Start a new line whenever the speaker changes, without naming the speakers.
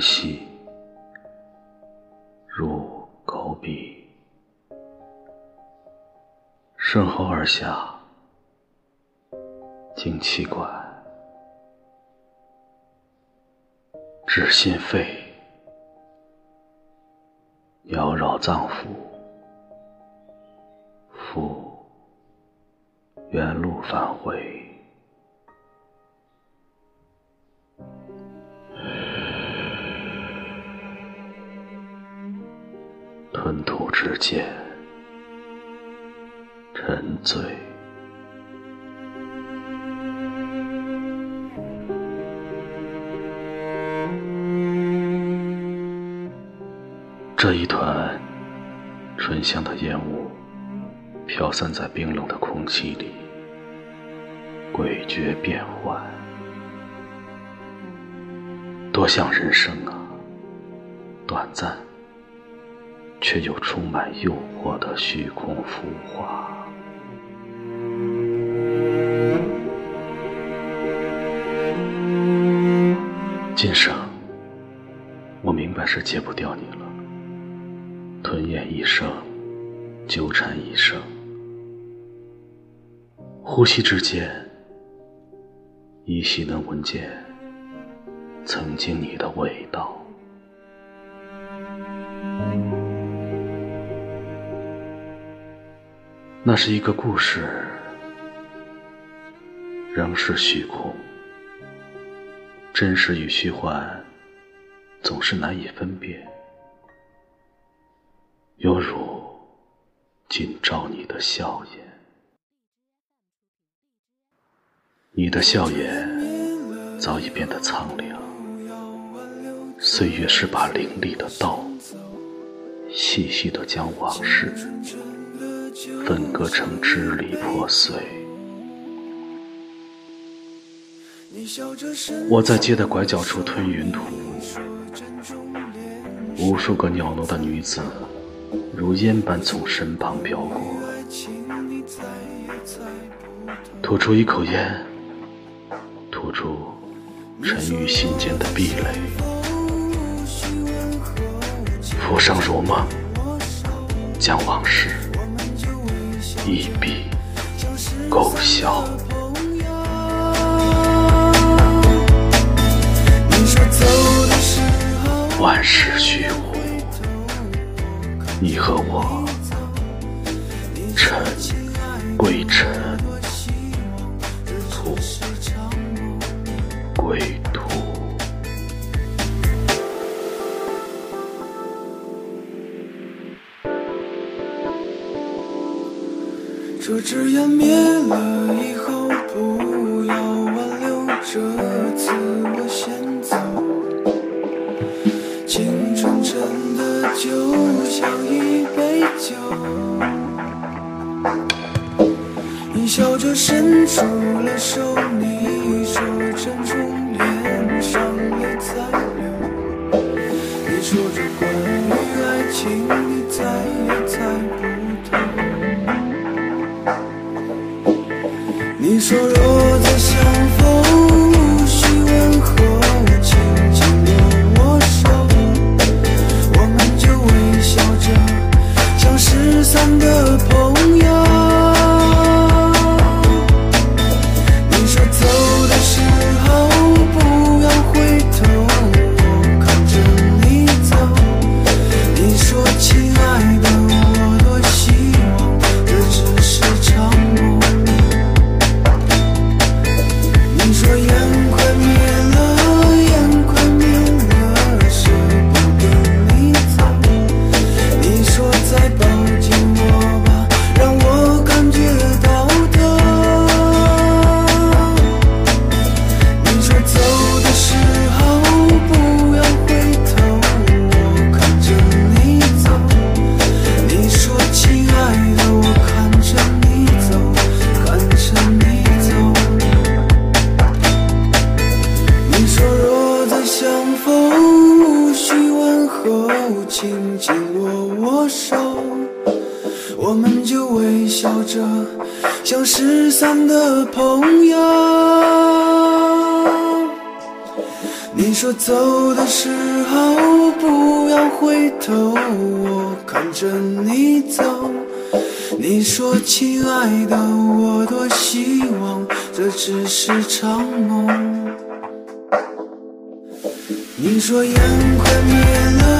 纤细，如狗臂，身后而下，经气管，至心肺，缭绕脏腑，复原路返回。之间，沉醉。这一团醇香的烟雾，飘散在冰冷的空气里，诡谲变幻，多像人生啊，短暂。却又充满诱惑的虚空浮华。今生，我明白是戒不掉你了。吞咽一生，纠缠一生，呼吸之间，依稀能闻见曾经你的味道。那是一个故事，仍是虚空，真实与虚幻总是难以分辨，犹如今朝你的笑颜，你的笑颜早已变得苍凉，岁月是把凌厉的刀，细细的将往事。分割成支离破碎。我在街的拐角处吞云吐雾，无数个袅娜的女子如烟般从身旁飘过，吐出一口烟，吐出沉于心间的壁垒，浮生如梦，将往事。一笔勾销。万事虚无，你和我，
这支烟灭了以后，不要挽留。这次我先走。青春真的，就像一杯酒。你笑着伸出了手，你说珍珠你说若再相逢，无需问候，轻轻握握手，我们就微笑着，像失散的朋。紧握握手，我们就微笑着，像失散的朋友。你说走的时候不要回头，我看着你走。你说亲爱的，我多希望这只是场梦。你说烟快灭了，